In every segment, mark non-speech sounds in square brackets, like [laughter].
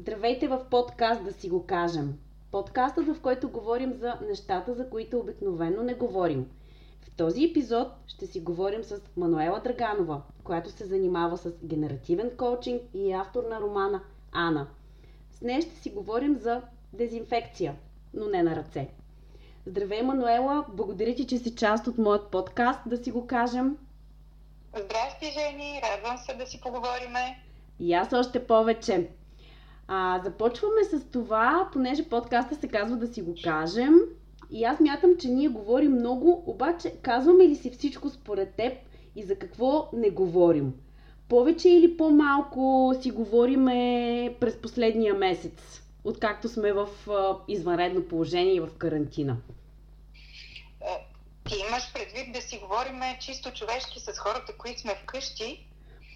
Здравейте в подкаст Да си го кажем. Подкастът, в който говорим за нещата, за които обикновено не говорим. В този епизод ще си говорим с Мануела Драганова, която се занимава с генеративен коучинг и е автор на романа Ана. С нея ще си говорим за дезинфекция, но не на ръце. Здравей, Мануела! Благодаря ти, че си част от моят подкаст, да си го кажем. Здрасти, Жени! Радвам се да си поговориме. И аз още повече. А, започваме с това, понеже подкаста се казва да си го кажем. И аз мятам, че ние говорим много, обаче казваме ли си всичко според теб и за какво не говорим? Повече или по-малко си говориме през последния месец, откакто сме в извънредно положение и в карантина? Е, ти имаш предвид да си говориме чисто човешки с хората, които сме вкъщи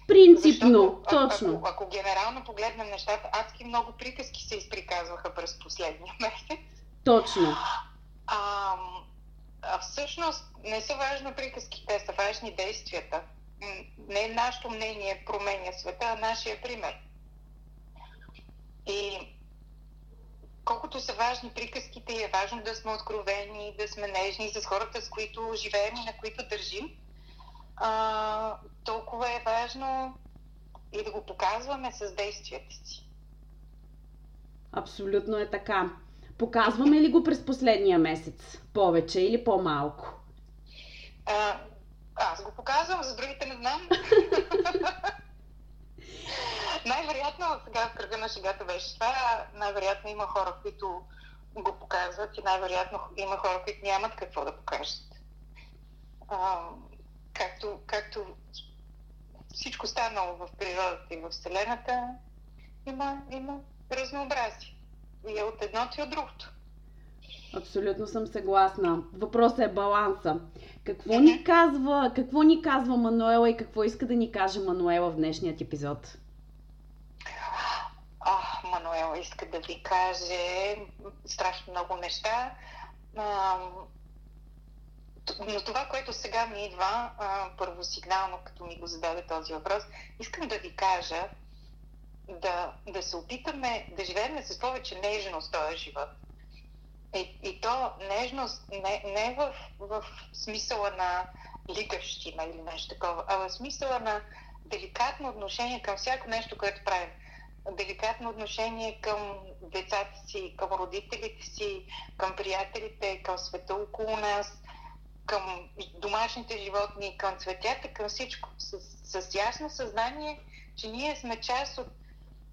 Принципно, Защото, точно. Ако, ако генерално погледнем нещата, адски много приказки се изприказваха през последния [laughs] месец. Точно. А, а всъщност не са важни приказките, са важни действията. Не нашето мнение променя света, а нашия пример. И колкото са важни приказките, е важно да сме откровени, да сме нежни с хората, с които живеем и на които държим а, толкова е важно и да го показваме с действията си. Абсолютно е така. Показваме ли го през последния месец? Повече или по-малко? А, аз го показвам, за другите не знам. [laughs] най-вероятно, сега в кръга на шегата беше това, най-вероятно има хора, които го показват и най-вероятно има хора, които нямат какво да покажат. А, както, както всичко станало в природата и в Вселената, има, има разнообразие. И е от едното и от другото. Абсолютно съм съгласна. Въпросът е баланса. Какво ни казва, какво ни казва Мануела и какво иска да ни каже Мануела в днешният епизод? А, Мануела иска да ви каже страшно много неща. Но това, което сега ми идва първосигнално, като ми го зададе този въпрос, искам да ви кажа да, да се опитаме да живеем с повече нежност този живот. И, и то нежност не, не в, в смисъла на лигащина или нещо такова, а в смисъла на деликатно отношение към всяко нещо, което правим. Деликатно отношение към децата си, към родителите си, към приятелите, към света около нас, към домашните животни, към цветята, към всичко. С, с ясно съзнание, че ние сме част от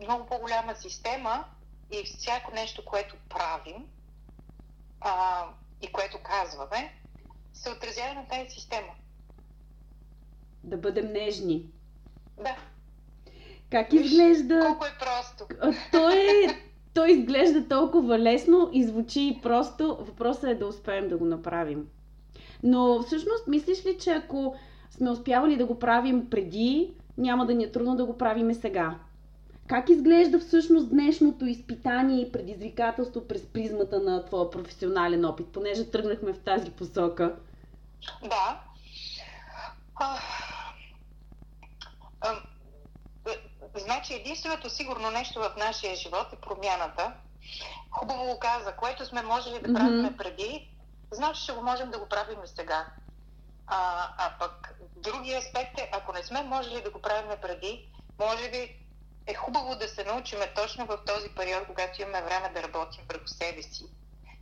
много по-голяма система и всяко нещо, което правим а, и което казваме, се отразява на тази система. Да бъдем нежни. Да. Как изглежда... Колко е просто. То е... То изглежда толкова лесно и звучи просто. Въпросът е да успеем да го направим. Но всъщност мислиш ли, че ако сме успявали да го правим преди, няма да ни е трудно да го правим сега? Как изглежда всъщност днешното изпитание и предизвикателство през призмата на твоя професионален опит, понеже тръгнахме в тази посока? Да. А, а, значи единственото сигурно нещо в нашия живот е промяната. Хубаво го каза, което сме можели да правим mm-hmm. преди, значи ще го можем да го правим и сега. А, а пък другия аспект е, ако не сме можели да го правим преди, може би е хубаво да се научиме точно в този период, когато имаме време да работим върху себе си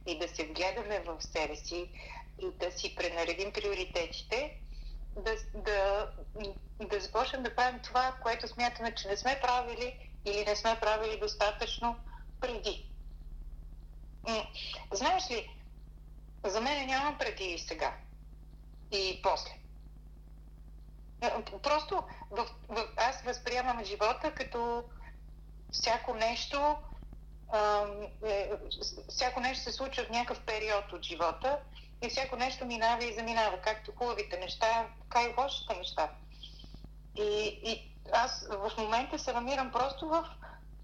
и да се вгледаме в себе си и да си пренаредим приоритетите, да, да, да започнем да правим това, което смятаме, че не сме правили или не сме правили достатъчно преди. Знаеш ли, за мен няма преди и сега. И после. Е, просто в, в, аз възприемам живота като всяко нещо, а, е, всяко нещо се случва в някакъв период от живота и всяко нещо минава и заминава, както хубавите неща, така и лошите неща. И, и аз в момента се намирам просто в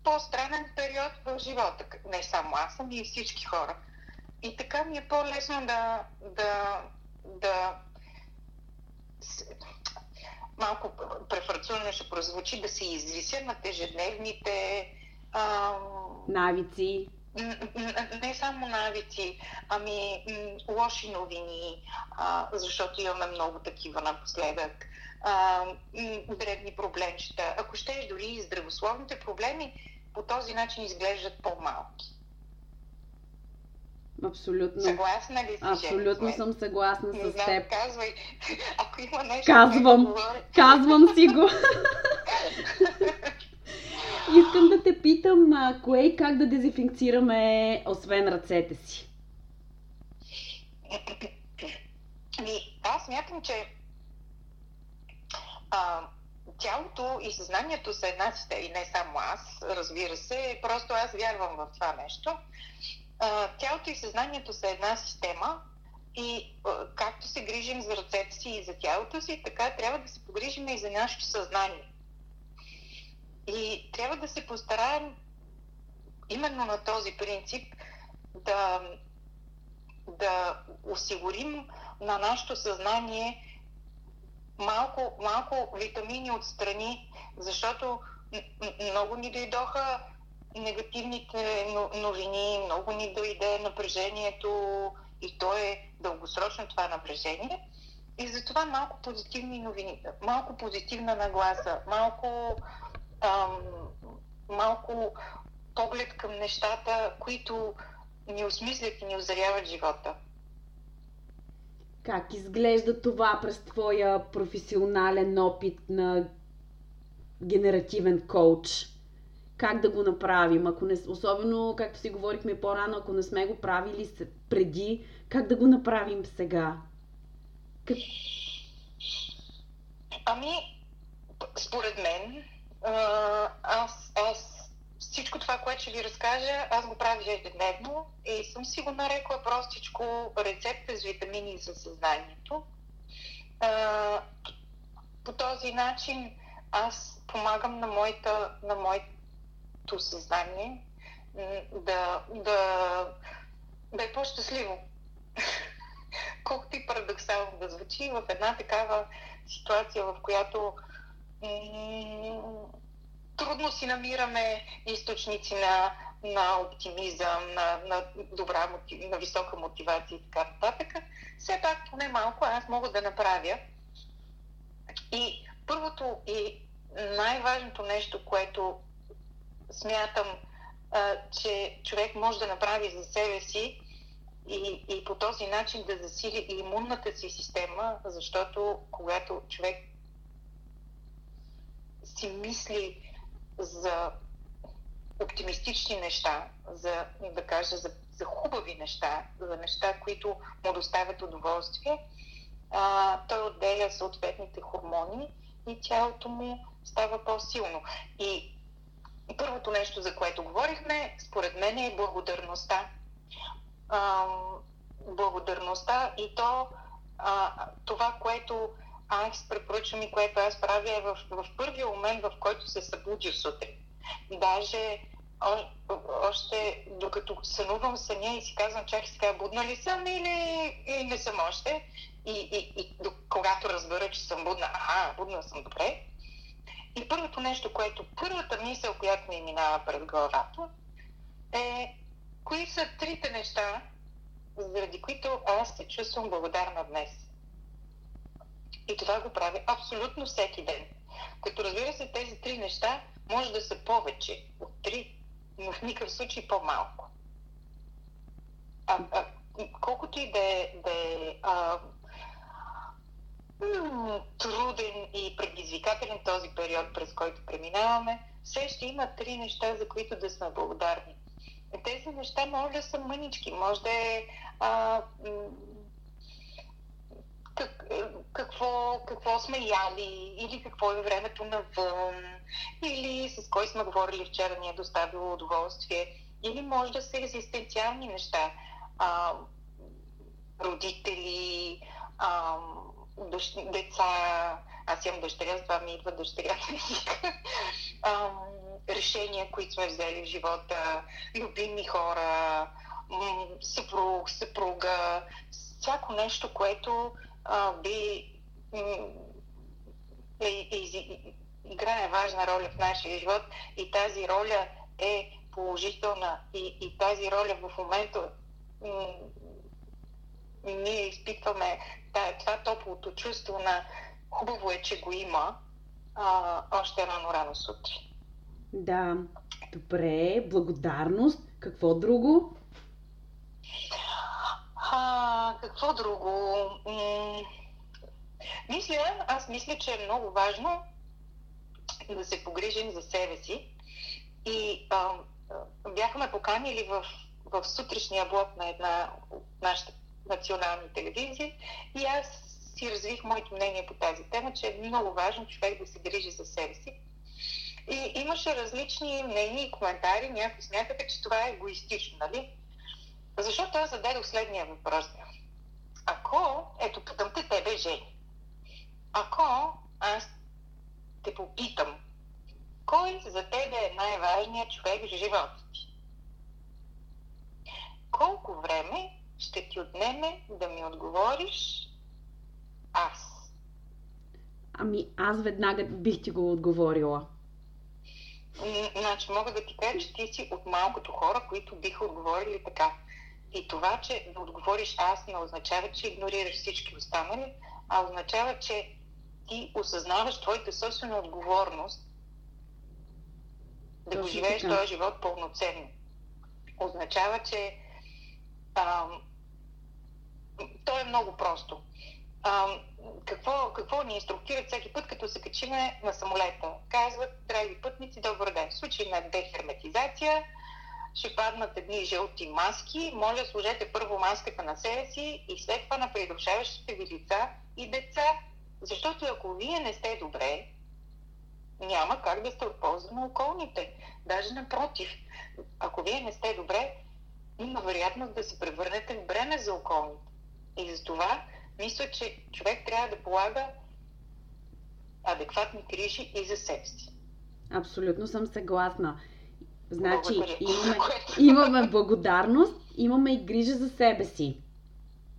по-странен период в живота. Не само аз, ами и всички хора. И така ми е по-лесно да, да, да малко префрацунно ще прозвучи, да се извися на ежедневните ам, Навици? Не само навици, ами лоши новини, а, защото имаме много такива напоследък. А, древни проблемчета. Ако щеш дори и здравословните проблеми, по този начин изглеждат по-малки. Абсолютно. Съгласна ли си? Абсолютно съм съгласна Не с знам, теб. казвай. [laughs] Ако има нещо... Казвам. което говоря- Казвам си го. [laughs] Искам да те питам, а, кое и как да дезинфекцираме, освен ръцете си? Аз мятам, че а, тялото и съзнанието са една и не само аз, разбира се, просто аз вярвам в това нещо. Тялото и съзнанието са една система и а, както се грижим за ръцете си и за тялото си, така трябва да се погрижим и за нашето съзнание. И трябва да се постараем именно на този принцип да, да осигурим на нашето съзнание малко, малко витамини отстрани, защото много ни дойдоха негативните но- новини, много ни дойде напрежението и то е дългосрочно това напрежение. И затова малко позитивни новини, малко позитивна нагласа, малко, ам, малко поглед към нещата, които ни осмислят и ни озаряват живота. Как изглежда това през твоя професионален опит на генеративен коуч? Как да го направим? Ако не, особено, както си говорихме по-рано, ако не сме го правили преди, как да го направим сега? Как... Ами, според мен, аз, аз всичко това, което ще ви разкажа, аз го правя ежедневно и съм си го нарекла простичко рецепта с витамини за съзнанието. А, по този начин аз помагам на, моята, на моето съзнание да, да, да е по-щастливо. [laughs] Колкото и парадоксално да звучи, в една такава ситуация, в която трудно си намираме източници на, на оптимизъм, на, на добра, на висока мотивация и така нататък, все пак поне малко аз мога да направя. И първото и най-важното нещо, което смятам, а, че човек може да направи за себе си и, и по този начин да засили и имунната си система, защото когато човек си мисли за оптимистични неща, за, да кажа, за, за хубави неща, за неща, които му доставят удоволствие, а, той отделя съответните хормони и тялото му става по-силно. И първото нещо, за което говорихме, според мен е благодарността. А, благодарността и то а, това, което аз препоръчвам и което аз правя е в, в първия момент, в който се събудя сутрин. Даже о, още докато сънувам съня и си казвам, чакай сега, будна ли съм или, или не съм още? И, и, и когато разбера, че съм будна, аха, будна съм добре. И първото нещо, което, първата мисъл, която ми минава пред главата, е кои са трите неща, заради които аз се чувствам благодарна днес. И това го правя абсолютно всеки ден. Като разбира се, тези три неща може да са повече от три, но в никакъв случай по-малко. А, а, колкото и да е, да е а, труден и предизвикателен този период, през който преминаваме, все ще има три неща, за които да сме благодарни. Тези неща може да са мънички, може да е а, как, какво, какво сме яли, или какво е времето навън, или с кой сме говорили вчера ни е доставило удоволствие, или може да са екзистенциални неща. А, родители, а, дъщ, деца, аз имам дъщеря, с това ми идва дъщерята ми. [laughs] а, решения, които сме взели в живота, любими хора, съпруг, съпруга, всяко нещо, което а, би е, е, е, играе важна роля в нашия живот и тази роля е положителна и, и тази роля в момента ние изпитваме това топлото чувство на хубаво е, че го има а, още рано-рано сутрин. Да, добре, благодарност. Какво друго? А, какво друго? М- мисля, аз мисля, че е много важно да се погрижим за себе си. И а, бяхме поканили в, в сутрешния блок на една от нашите национални телевизии и аз си развих моето мнение по тази тема, че е много важно човек да се грижи за себе си. И имаше различни мнения и коментари. Някои смятаха, че това е егоистично, нали? Защото аз зададох следния въпрос. Ако, ето питам те тебе, Жени, ако аз те попитам, кой за тебе е най-важният човек в живота ти? Колко време ще ти отнеме да ми отговориш аз? Ами аз веднага бих ти го отговорила. Значи мога да ти кажа, че ти си от малкото хора, които биха отговорили така. И това, че да отговориш аз не означава, че игнорираш всички останали, а означава, че ти осъзнаваш твоята собствена отговорност да го живееш така. този живот пълноценно. Означава, че то е много просто. А, какво, какво ни инструктират всеки път, като се качиме на самолета? Казват, драги пътници, добър ден. В случай на дехерметизация ще паднат едни жълти маски. Моля, сложете първо маската на себе си и след това на придружаващите ви лица и деца. Защото ако вие не сте добре, няма как да сте от полза на околните. Даже напротив, ако вие не сте добре, има вероятност да се превърнете в бреме за околните. И за това мисля, че човек трябва да полага адекватни грижи и за себе си. Абсолютно съм съгласна. Значи, имаме, имаме благодарност, имаме и грижа за себе си.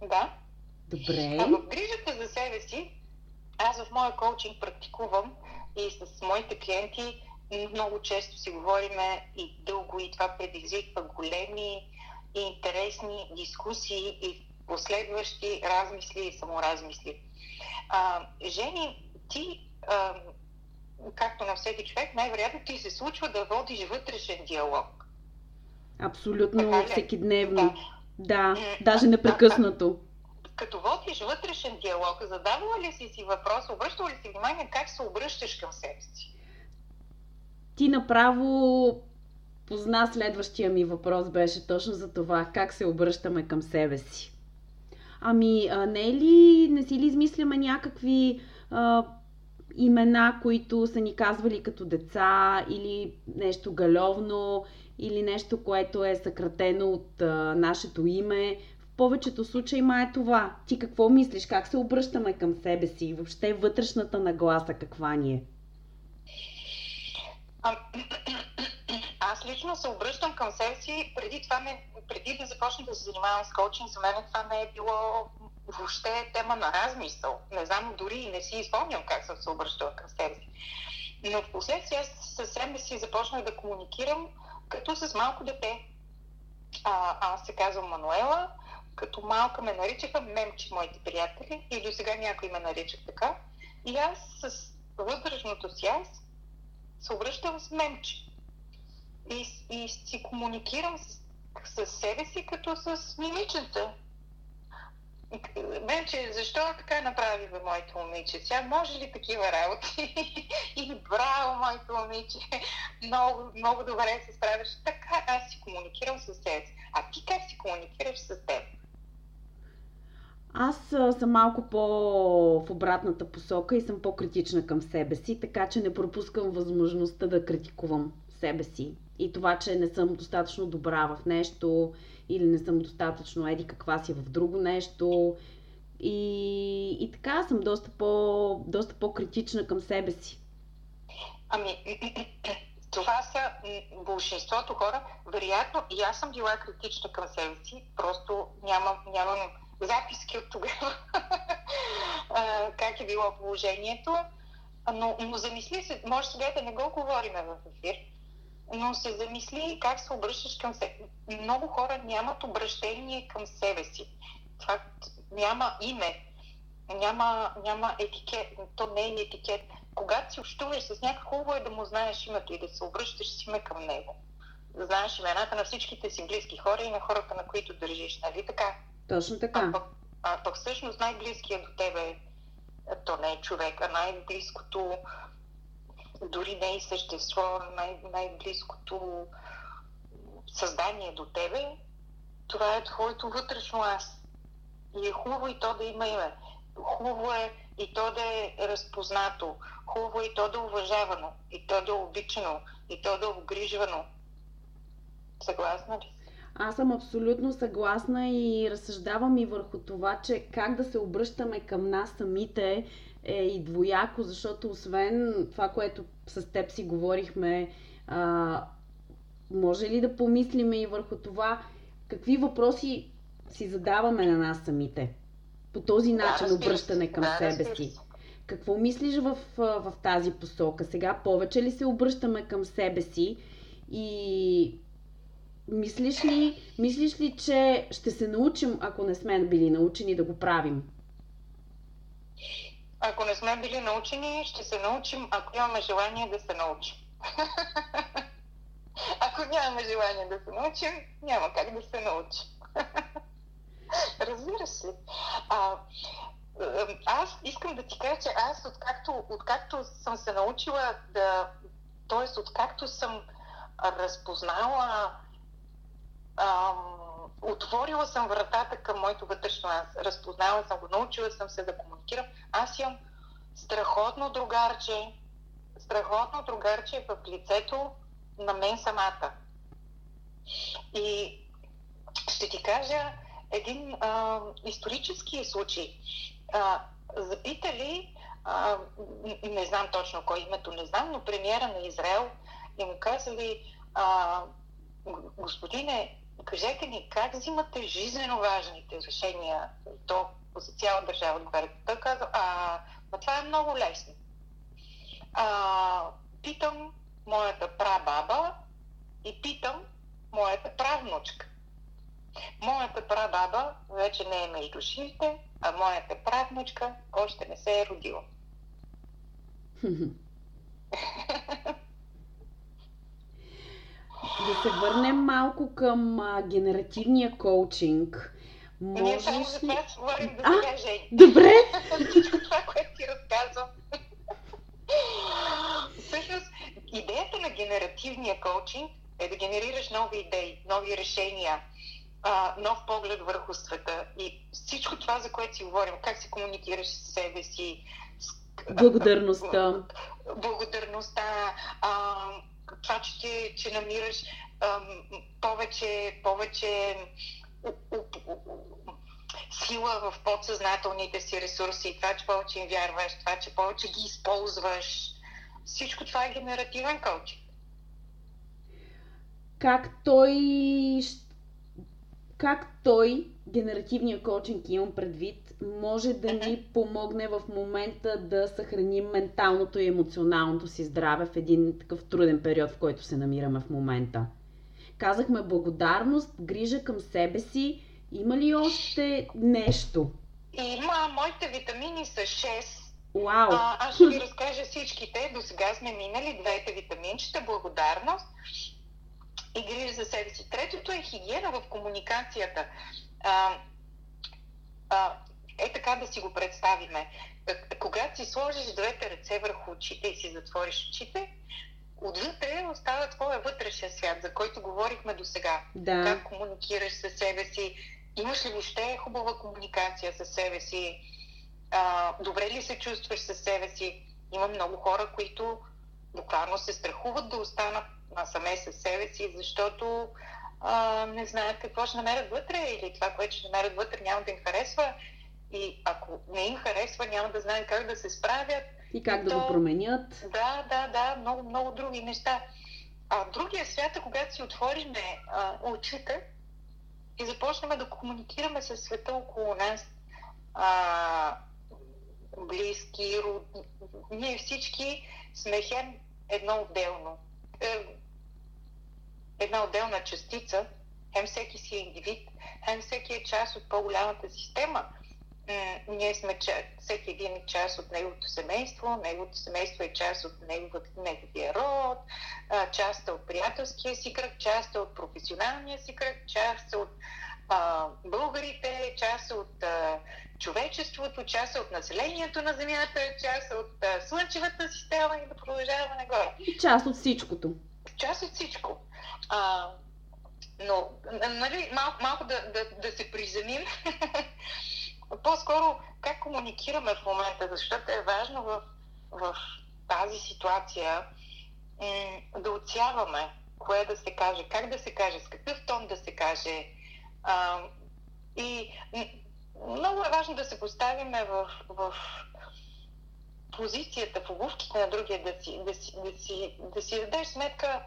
Да. Добре. А в грижата за себе си, аз в моя коучинг практикувам и с моите клиенти много често си говориме и дълго и това предизвиква големи и интересни дискусии и последващи размисли и саморазмисли. А, Жени, ти, а, както на всеки човек, най-вероятно ти се случва да водиш вътрешен диалог. Абсолютно всеки дневно. Да, да даже непрекъснато. Като водиш вътрешен диалог, задавала ли си си въпрос, обръщала ли си внимание как се обръщаш към себе си? Ти направо позна следващия ми въпрос беше точно за това, как се обръщаме към себе си. Ами, а не е ли, не си ли измисляме някакви а, имена, които са ни казвали като деца или нещо галевно, или нещо, което е съкратено от а, нашето име. В повечето случаи ма е това. Ти какво мислиш? Как се обръщаме към себе си? Въобще вътрешната нагласа каква ни е? Лично се обръщам към себе си. Преди това не, преди да започна да се занимавам с коучинг, за мен това не е било въобще тема на размисъл. Не знам, дори и не си изпомням как съм се обръщала към себе си. Но в последствие аз със себе си започнах да комуникирам като с малко дете. А, аз се казвам Мануела, като малка ме наричаха мемчи моите приятели и до сега някой ме наричат така. И аз с вътрешното си аз се обръщам с мемчи. И, и си комуникирам с, с себе си като с мимичета. Вече, защо така направи бе, моето момиче? Тя може ли такива работи? [laughs] И браво, моето момиче! Много, много добре се справяш. Така аз си комуникирам с себе си. А ти как си комуникираш с теб? Аз съм малко по в обратната посока и съм по-критична към себе си, така че не пропускам възможността да критикувам себе си. И това, че не съм достатъчно добра в нещо или не съм достатъчно еди каква си в друго нещо. И, и така съм доста, по, доста по-критична към себе си. Ами, [clears throat] това са большинството хора. Вероятно и аз съм била критична към себе си, просто нямам, нямам записки от тогава [laughs] как е било положението. Но, но замисли се, може сега да не го говорим в ефир, но се замисли как се обръщаш към себе. Много хора нямат обращение към себе си. Това няма име, няма, няма етикет, то не е етикет. Когато си общуваш с някак, хубаво е да му знаеш името и да се обръщаш с име към него. Да знаеш имената на всичките си близки хора и на хората, на които държиш, нали така? Точно така. А пък, а пък всъщност най-близкият до тебе, то не е човек, а най-близкото дори не е същество, най- най-близкото създание до тебе, това е твоето вътрешно аз. И е хубаво и то да има име. Хубаво е и то да е разпознато. Хубаво е и то да е уважавано. И то да е обичано. И то да е обгрижвано. Съгласна ли? Аз съм абсолютно съгласна и разсъждавам и върху това, че как да се обръщаме към нас самите е и двояко, защото освен това, което с теб си говорихме, а, може ли да помислиме и върху това, какви въпроси си задаваме на нас самите? По този начин да, обръщане към да, себе си. Какво мислиш в, в тази посока? Сега повече ли се обръщаме към себе си и мислиш ли, мислиш ли, че ще се научим, ако не сме били научени да го правим? Ако не сме били научени, ще се научим, ако имаме желание да се научим. [laughs] ако нямаме желание да се научим, няма как да се научим. [laughs] Разбира се. А, аз искам да ти кажа, че аз откакто, откакто съм се научила да... т.е. откакто съм разпознала ам, отворила съм вратата към моето вътрешно аз. Разпознала съм го, научила съм се да комуникирам. Аз имам страхотно другарче, страхотно другарче в лицето на мен самата. И ще ти кажа един а, исторически случай. А, запитали, а, не знам точно кой името, не знам, но премиера на Израел и му казали, а, господине, кажете ни, как взимате жизнено важните решения, то за цяла държава отговаря. Той каза, а, но това е много лесно. А, питам моята прабаба и питам моята правнучка. Моята прабаба вече не е между живите, а моята правнучка още не се е родила. [laughs] Да се върнем малко към а, генеративния коучинг. Можеш Ние само за това говорим да а, Жени. Добре. [laughs] Всичко това, което ти разказвам. Всъщност, идеята на генеративния коучинг е да генерираш нови идеи, нови решения, нов поглед върху света и всичко това, за което си говорим, как се комуникираш с себе си, благодарността. Благодарността, а, това, че, че намираш ам, повече, повече сила в подсъзнателните си ресурси, това, че повече им вярваш, това, че повече ги използваш. Всичко това е генеративен коучинг. Как той как той, генеративния коучинг имам предвид, може да ни помогне в момента да съхраним менталното и емоционалното си здраве в един такъв труден период, в който се намираме в момента. Казахме благодарност, грижа към себе си. Има ли още нещо? Има. Моите витамини са 6. Вау! А, аз ще ви разкажа всичките. До сега сме минали двете витаминчета. Благодарност и грижа за себе си. Третото е хигиена в комуникацията. А, а, е така да си го представиме. Когато си сложиш двете ръце върху очите и си затвориш очите, отвътре остава твоя вътрешен свят, за който говорихме до сега. Да. Как комуникираш със себе си, имаш ли въобще хубава комуникация със себе си, а, добре ли се чувстваш със себе си. Има много хора, които буквално се страхуват да останат насаме със себе си, защото а, не знаят какво ще намерят вътре или това, което ще намерят вътре няма да им харесва и ако не им харесва, няма да знаят как да се справят. И как да то... го променят. Да, да, да, много, много други неща. А другия свят е, когато си отворим очите и започнем да комуникираме с света около нас, а, близки, родни. Ние всички сме хем едно отделно. Е, една отделна частица, хем всеки си е индивид, хем всеки е част от по-голямата система. Ние сме всеки един е част от неговото семейство, неговото семейство е част от неговия род, част е от приятелския си кръг, част е от професионалния си кръг, част е от а, българите, част от а, човечеството, част от населението на Земята, част от а, Слънчевата система и да продължаваме нагоре. Част от всичкото. Част от всичко. А, но, нали, малко, малко да, да, да се приземим. [laughs] По-скоро как комуникираме в момента, защото е важно в, в тази ситуация м- да отсяваме кое да се каже, как да се каже, с какъв тон да се каже. А, и много е важно да се поставиме в, в позицията, в обувките на другия, да си, да си, да си, да си дадеш сметка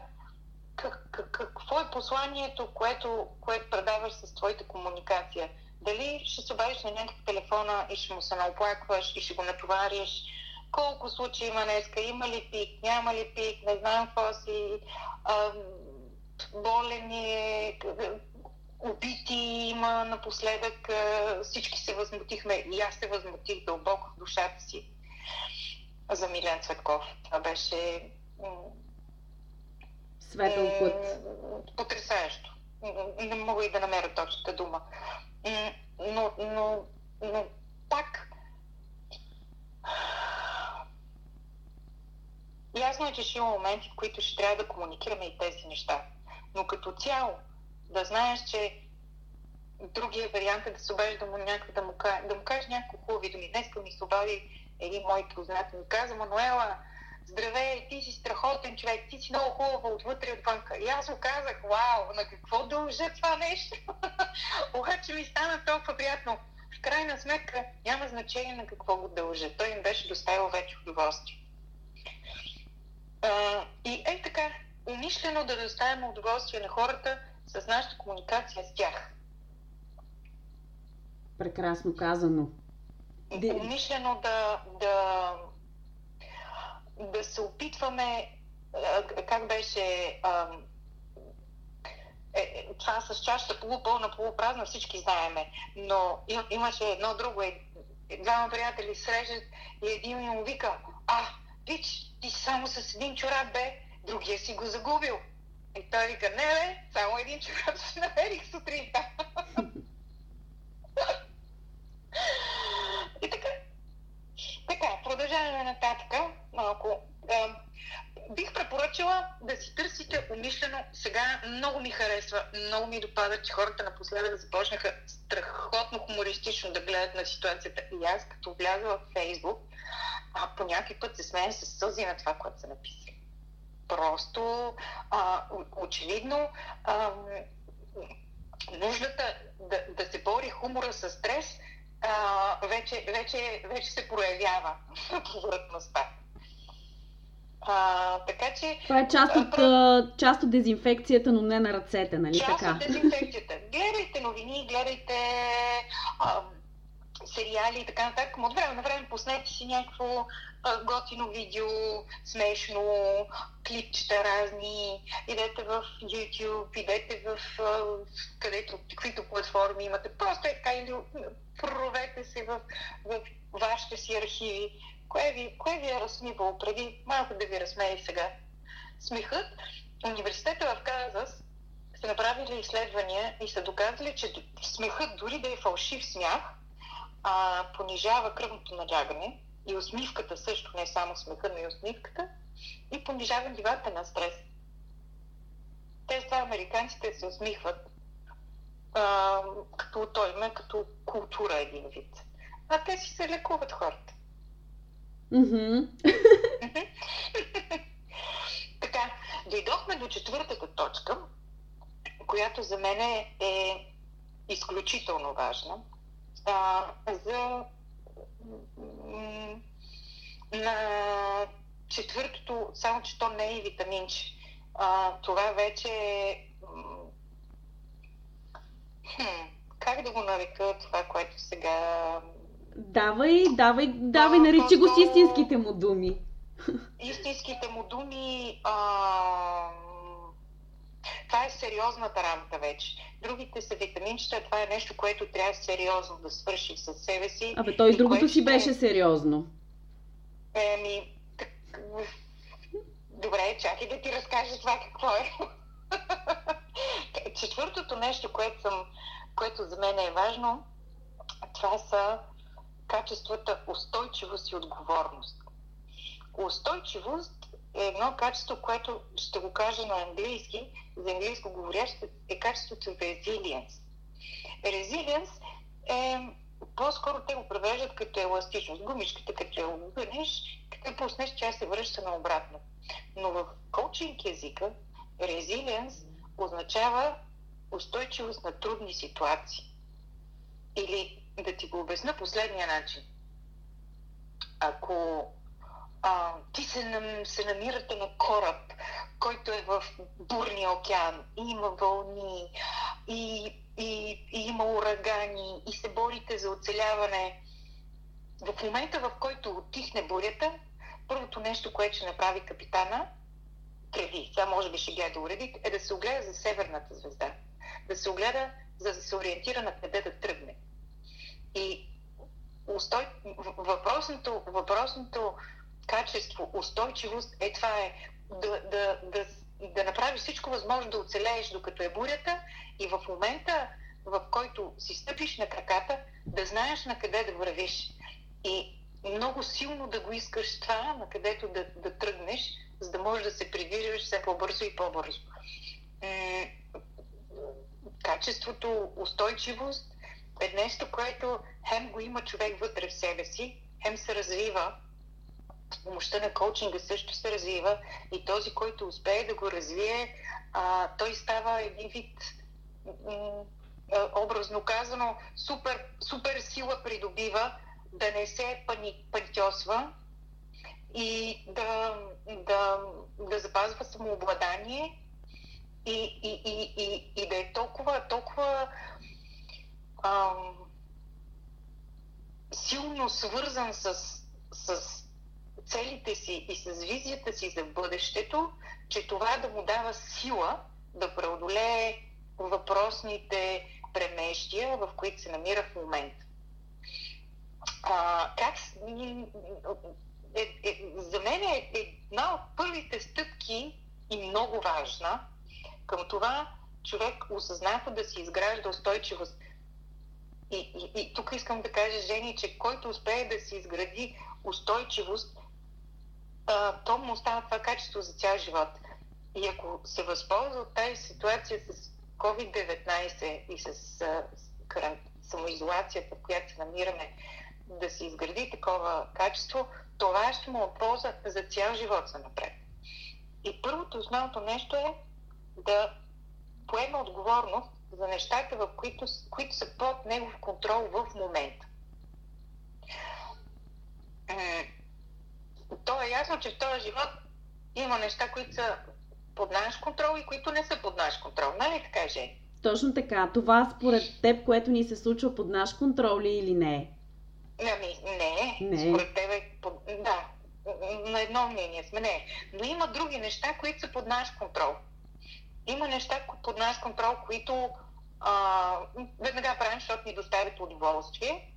как, как, какво е посланието, което, което предаваш с твоята комуникация. Дали ще се обадиш на някакъв телефона и ще му се наоплакваш и ще го натовариш, колко случаи има днеска, има ли пик, няма ли пик, не знам какво си, а, болен е, убити има напоследък, всички се възмутихме. И аз се възмутих дълбоко в душата си за Милен Цветков. Това беше светъл път. Потрясащо. Не мога и да намеря точната дума. Но, но, но пак Ясно е, че ще има моменти, в които ще трябва да комуникираме и тези неща. Но като цяло, да знаеш, че другия вариант е да се обадиш да му, някак, да му, да му кажеш някакво хубави думи. Днес ми се обади един мой познат ми каза, Мануела, здравей, ти си страхотен човек, ти си много хубава отвътре отвънка. И аз му казах, вау, на какво дължа това нещо? [laughs] Обаче ми стана толкова приятно. В крайна сметка няма значение на какво го дължа. Той им беше доставил вече удоволствие. А, и е така, умишлено да доставяме удоволствие на хората с нашата комуникация с тях. Прекрасно казано. Умишлено да, да, да се опитваме, как беше, е, това с чашата полупълна, полупразна, всички знаеме. Но имаше едно друго, е, двама приятели срещат и един му вика, а, виж, ти само с един чорап бе, другия си го загубил. И той вика, не бе, само един чорап си намерих сутринта. [laughs] и така. Така, продължаваме нататък малко. Е, бих препоръчала да си търсите умишлено. Сега много ми харесва, много ми допада, че хората напоследък започнаха страхотно хумористично да гледат на ситуацията. И аз, като вляза в Фейсбук, а по някакъв път се смея с сълзи на това, което са написали. Просто, а, очевидно, а, нуждата да, да се бори хумора с стрес а, вече, вече, вече се проявява [laughs] повърхността. А, така че... Това е част от, а, част от дезинфекцията, но не на ръцете, нали част така? Част от дезинфекцията. [laughs] Гледайте новини, гледайте а, сериали и така нататък. От време на време пуснете си някакво а, готино видео, смешно, клипчета разни, идете в YouTube, идете в а, където, каквито платформи имате. Просто е така или проровете се в, в вашите си архиви. Кое ви, кое ви е разсмивало преди? Малко да ви разсмее сега. Смехът. Университета в Казас са направили изследвания и са доказали, че смехът, дори да е фалшив смях, а, понижава кръвното налягане и усмивката също, не само смеха, но и усмивката, и понижава нивата на стрес. Те това американците се усмихват а, като той като култура един вид. А те си се лекуват хората. Mm-hmm. [laughs] така, дойдохме до четвъртата точка, която за мен е изключително важна. А, за на четвъртото, само че то не е витаминче. А, това вече е Хм, как да го нарека това, което сега... Давай, давай, давай, наричи го с истинските му думи. [laughs] Истинските му думи... А... това е сериозната работа вече. Другите са витаминчета, това е нещо, което трябва сериозно да свърши със себе си. Абе, той и другото си беше сериозно. Еми, так... добре, чакай да ти разкажа това какво е. [laughs] Четвъртото нещо, което, съм, което за мен е важно, това са качествата устойчивост и отговорност. Устойчивост е едно качество, което ще го кажа на английски, за английско говорящите, е качеството resilience. Resilience е по-скоро те го превеждат като еластичност. Гумичката, като я обгънеш, като я пуснеш, тя се връща наобратно. Но в коучинг езика resilience означава устойчивост на трудни ситуации. Или да ти го обясна последния начин. Ако а, ти се, се намирате на кораб, който е в бурния океан, и има вълни, и, и, и има урагани, и се борите за оцеляване. В момента, в който отихне бурята, първото нещо, което ще направи капитана, преди, това може би ще гледа уреди, е да се огледа за северната звезда. Да се огледа, за да се ориентира на къде да тръгне. И устой... въпросното, въпросното качество, устойчивост е това е да, да, да, да направиш всичко възможно да оцелееш докато е бурята и в момента, в който си стъпиш на краката, да знаеш на къде да вървиш. И много силно да го искаш това, на където да, да тръгнеш, за да можеш да се придвижваш все по-бързо и по-бързо. Качеството устойчивост е нещо, което хем го има човек вътре в себе си, хем се развива. С помощта на коучинга също се развива и този, който успее да го развие, а, той става един вид, м- образно казано, супер, супер сила придобива да не се пани, и да, да, да запазва самообладание и, и, и, и, и да е толкова, толкова ам, силно свързан с, с целите си и с визията си за бъдещето, че това да му дава сила да преодолее въпросните премеждия, в които се намира в момента. А, как, е, е, за мен е една от първите стъпки и много важна към това човек осъзнава да си изгражда устойчивост. И, и, и тук искам да кажа, Жени, че който успее да си изгради устойчивост, а, то му остава това качество за цял живот. И ако се възползва от тази ситуация с COVID-19 и с а, самоизолацията, в която се намираме, да се изгради такова качество, това ще му е полза за цял живот за напред. И първото основното нещо е да поеме отговорност за нещата, в които, които са под негов контрол в момента то е ясно, че в този живот има неща, които са под наш контрол и които не са под наш контрол. Нали така, же? Точно така. Това според теб, което ни се случва под наш контрол ли или не? Ами, не. не. Според теб е под... Да. На едно мнение сме. Не. Но има други неща, които са под наш контрол. Има неща под наш контрол, които а, веднага правим, защото ни доставят удоволствие.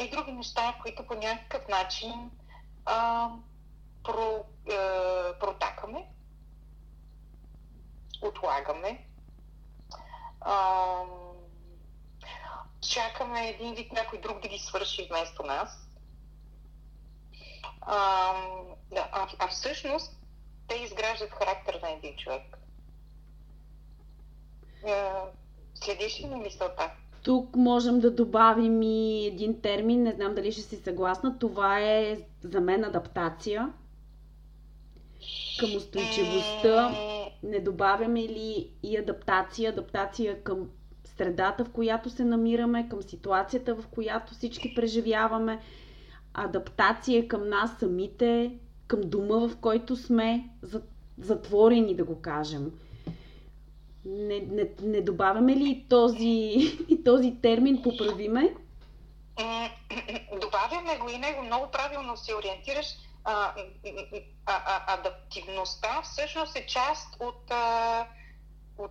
И други неща, които по някакъв начин а, про, а, протакаме, отлагаме, а, чакаме един вид някой друг да ги свърши вместо нас. А, а, а всъщност те изграждат характер на един човек. Следиш ли ми мисълта? Тук можем да добавим и един термин, не знам дали ще си съгласна. Това е за мен адаптация към устойчивостта. Не добавяме ли и адаптация, адаптация към средата, в която се намираме, към ситуацията, в която всички преживяваме, адаптация към нас самите, към дома, в който сме затворени, да го кажем. Не, не, не добавяме ли този, този термин, поправиме? Добавяме го и него. Много правилно се ориентираш. А, а, а, адаптивността всъщност е част от, а,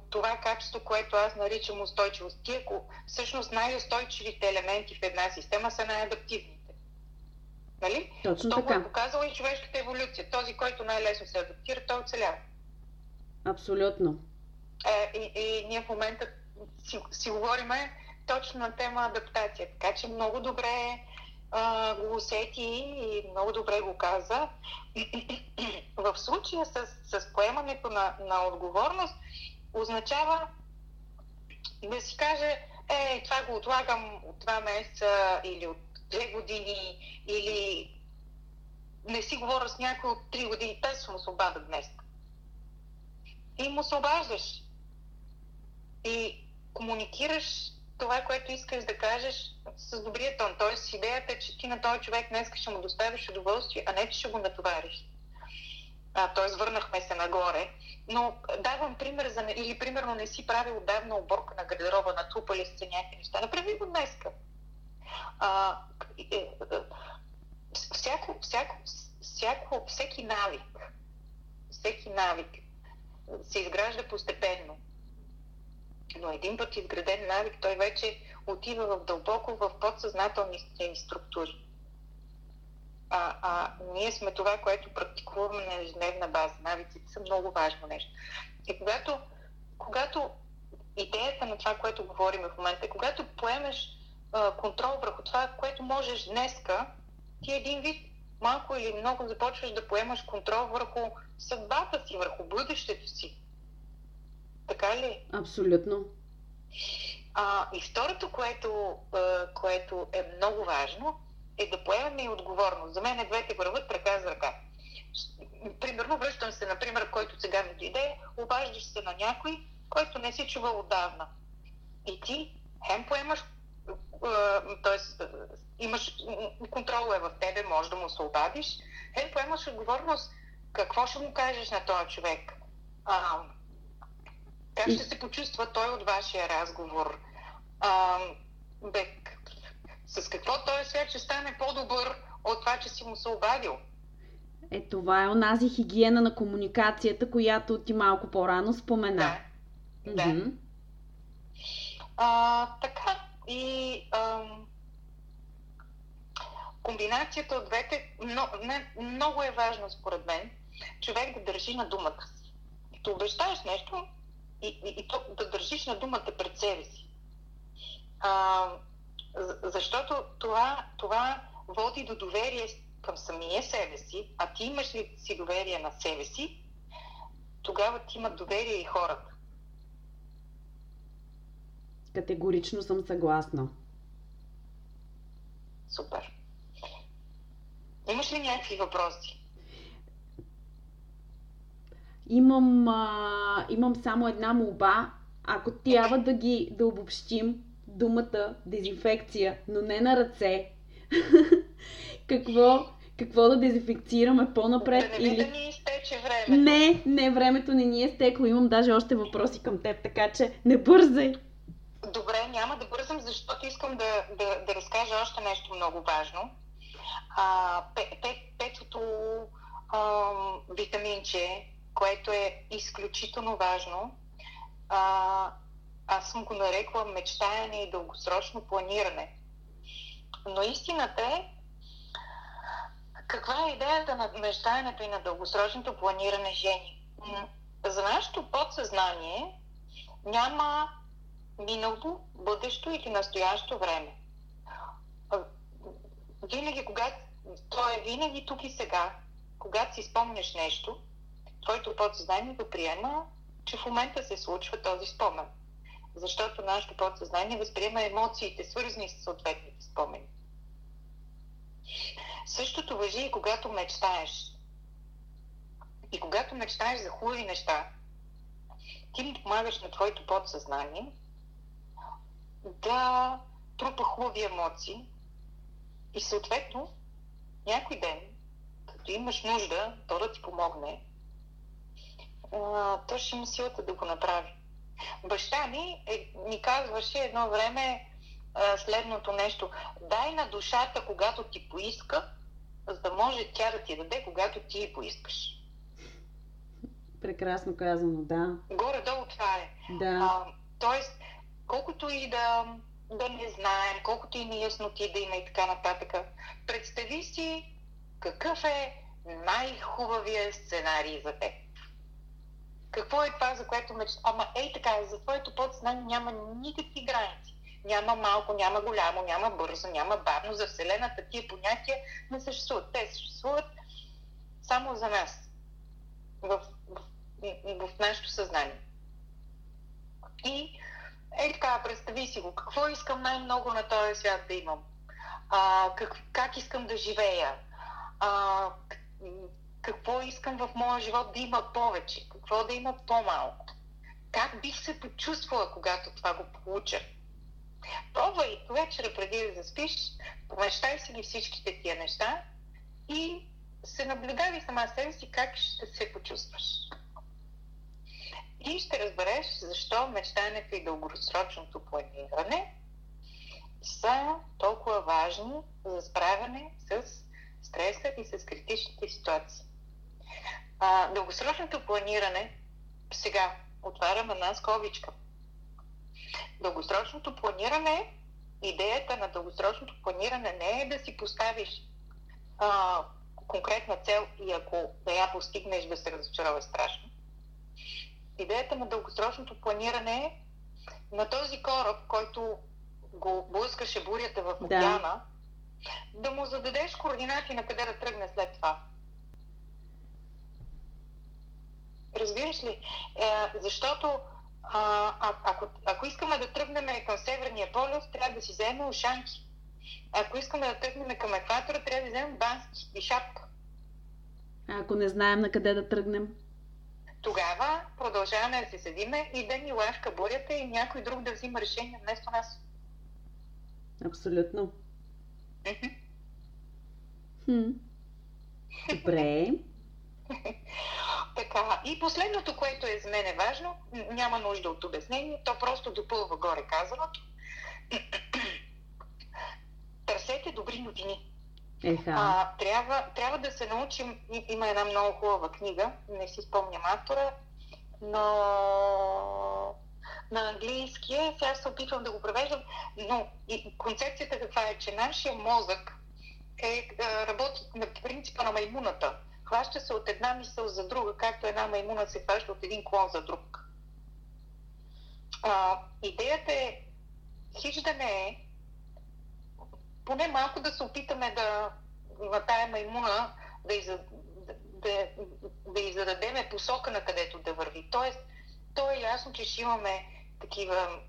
това качество, което аз наричам устойчивост. Ти, ако всъщност най-устойчивите елементи в една система са най-адаптивните. Нали? Точно То така. го е показала и човешката еволюция. Този, който най-лесно се адаптира, той оцелява. Абсолютно. Е, и, и ние в момента си, си говориме точно на тема адаптация. Така че много добре а, го усети и много добре го каза. [clears throat] в случая с, с поемането на, на отговорност означава да си каже, е, това го отлагам от два месеца или от две години, или не си говоря с някой от три години, те съм се днес. И му се обаждаш. И комуникираш това, което искаш да кажеш с добрия тон. Тоест, идеята е, че ти на този човек днес ще му доставиш удоволствие, а не, че ще го натовариш. А, т.е. върнахме се нагоре. Но давам пример за... Или примерно не си правил отдавна оборка на гардероба, натрупали се някакви неща. Направи го днеска. А, е, е, всяко, всяко, всяко, всеки навик, всеки навик се изгражда постепенно. Но един път изграден навик, той вече отива в дълбоко в подсъзнателните ни структури. А, а ние сме това, което практикуваме на ежедневна база. Навиците са много важно нещо. И когато, когато идеята на това, което говорим в момента, когато поемеш а, контрол върху това, което можеш днеска, ти един вид малко или много започваш да поемаш контрол върху съдбата си, върху бъдещето си. Така ли? Абсолютно. А, и второто, което, което е много важно, е да поемаме и отговорност. За мен е двете върват ръка за ръка. Примерно, връщам се, например, който сега ми дойде, обаждаш се на някой, който не си чувал отдавна. И ти хем поемаш, т.е. имаш контрол е в тебе, може да му се обадиш, хем поемаш отговорност какво ще му кажеш на този човек. А, как ще се почувства той от вашия разговор? А, бе, с какво този свят ще стане по-добър от това, че си му се обадил? Е, това е онази хигиена на комуникацията, която ти малко по-рано спомена. Да. да. Mm-hmm. А, така. И а, комбинацията от двете много, не, много е важно според мен човек да държи на думата си. Да обещаеш нещо и, и, и то, да държиш на думата пред себе си. А, защото това, това води до доверие към самия себе си, а ти имаш ли си доверие на себе си, тогава ти имат доверие и хората. Категорично съм съгласна. Супер. Имаш ли някакви въпроси? Имам, а, имам само една молба. Ако трябва да ги да обобщим думата дезинфекция, но не на ръце, [laughs] какво, какво да дезинфекцираме по-напред? Да не или... да ни изтече времето. Не, не, времето не ни е стекло. Имам даже още въпроси към теб, така че не бързай. Добре, няма да бързам, защото искам да, да, да разкажа още нещо много важно. А, пе, петото а, витаминче, което е изключително важно, а, аз съм го нарекла мечтаяне и дългосрочно планиране. Но истината е, каква е идеята на мечтаенето и на дългосрочното планиране, Жени? За нашето подсъзнание няма минало, бъдещо или настоящо време. Винаги, когато то е винаги тук и сега, когато си спомняш нещо, твоето подсъзнание го приема, че в момента се случва този спомен. Защото нашето подсъзнание възприема емоциите, свързани с съответните спомени. Същото въжи и когато мечтаеш. И когато мечтаеш за хубави неща, ти му помагаш на твоето подсъзнание да трупа хубави емоции и съответно някой ден, като имаш нужда, то да ти помогне, то ще има силата да го направи. Баща ми е, ми казваше едно време а, следното нещо. Дай на душата, когато ти поиска, за да може тя да ти даде, когато ти поискаш. Прекрасно казано, да. Горе-долу това е. Да. А, тоест, колкото и да, да не знаем, колкото и неясноти да има и така нататък, представи си какъв е най-хубавия сценарий за теб. Какво е това, за което мечта? Ама ей така, за твоето подсъзнание няма никакви граници. Няма малко, няма голямо, няма бързо, няма бавно. За Вселената тия понятия не съществуват. Те съществуват само за нас. В, в, в, в нашето съзнание. И е така, представи си го. Какво искам най-много на този свят да имам? А, как, как искам да живея? А, какво искам в моя живот да има повече? Какво да има по-малко? Как бих се почувствала, когато това го получа? Пробвай вечера преди да заспиш, помещай си ги всичките тия неща и се наблюдавай сама себе си как ще се почувстваш. И ще разбереш защо мечтането и дългосрочното планиране са толкова важни за справяне с стреса и с критичните ситуации. А, дългосрочното планиране, сега отварям една скобичка. Дългосрочното планиране, идеята на дългосрочното планиране не е да си поставиш а, конкретна цел и ако да я постигнеш да се разочарова страшно. Идеята на дългосрочното планиране е на този кораб, който го блъскаше бурята в океана, да. да му зададеш координати на къде да тръгне след това. Разбираш ли? Е, защото а, а, ако, ако искаме да тръгнем към Северния полюс, трябва да си вземем ушанки. Ако искаме да тръгнем към екватора, трябва да вземем бански и шапка. Ако не знаем на къде да тръгнем? Тогава продължаваме да се седиме и да ни лашка бурята и някой друг да взима решение вместо нас. Абсолютно. Хм. Добре. [laughs] така, и последното, което е за мен е важно, няма нужда от обяснение, то просто допълва горе казаното. [clears throat] Търсете добри новини. А, трябва, трябва да се научим, има една много хубава книга, не си спомням автора, но на английски е, сега се опитвам да го превеждам, но и концепцията каква е, че нашия мозък е, е, работи на принципа на маймуната. Хваща се от една мисъл за друга, както една маймуна се хваща от един клон за друг. А, идеята е, хич да не е, поне малко да се опитаме да на тая маймуна да, из, да, да, издадеме посока на където да върви. Тоест, то е ясно, че ще имаме такива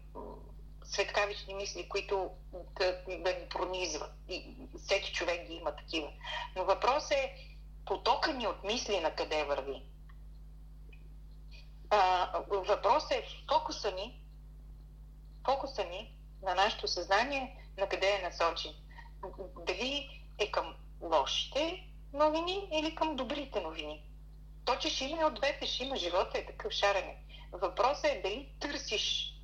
светкавични мисли, които да, да ни пронизват. И всеки човек ги има такива. Но въпрос е потока ни от мисли на къде върви. А, въпрос е фокуса ни, фокуса ни на нашето съзнание на къде е насочен. Дали е към лошите новини или към добрите новини. То, че ще има от двете, ще има живота е такъв шарене. Въпросът е дали търсиш,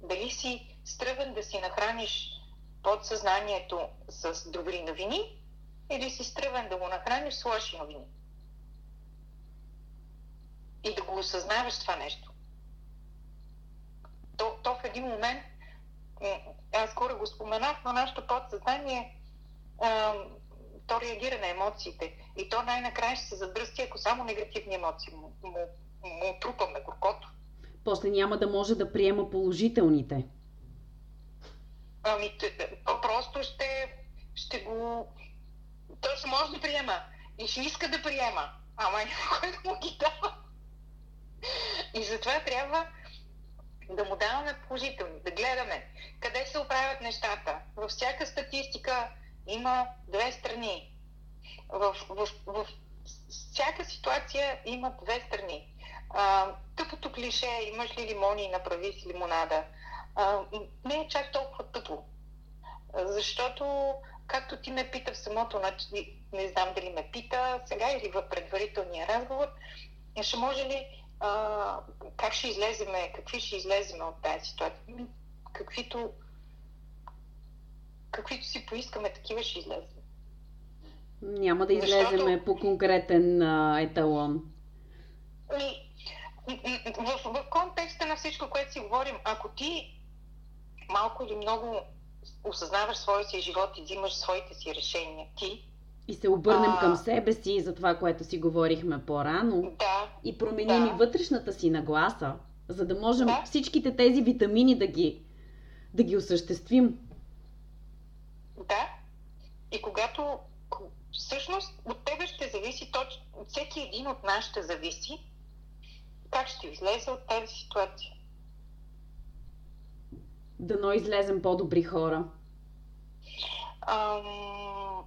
дали си стръвен да си нахраниш подсъзнанието с добри новини или си стръвен да го нахраниш с лоши новини. И да го осъзнаваш това нещо. То, то в един момент, аз скоро го споменах, но нашето подсъзнание то реагира на емоциите. И то най-накрая ще се задръсти, ако само негативни емоции му, му, му трупаме горкото. После няма да може да приема положителните. Ами, то просто ще, ще го... То ще може да приема. И ще иска да приема. Ама няма кой да му ги дава. И затова трябва да му даваме положителни, да гледаме къде се оправят нещата. Във всяка статистика има две страни. В, в, в всяка ситуация има две страни. А, тъпото клише, имаш ли лимони направи си лимонада, а, не е чак толкова тъпо. Защото, както ти ме пита в самото начин, не знам дали ме пита сега или в предварителния разговор, ще може ли, а, как ще излеземе, какви ще излеземе от тази ситуация? Каквито каквито си поискаме, такива ще излезем. Няма да излеземе Защото... по конкретен а, еталон. Ми, в, в контекста на всичко, което си говорим, ако ти малко или много осъзнаваш своя си живот и взимаш своите си решения, ти. И се обърнем а... към себе си за това, което си говорихме по-рано. Да. И променим да. и вътрешната си нагласа, за да можем да. всичките тези витамини да ги, да ги осъществим. Да. И когато всъщност от тебе ще зависи точно, от всеки един от нас ще зависи как ще излезе от тази ситуация. Дано излезем по-добри хора. Ам,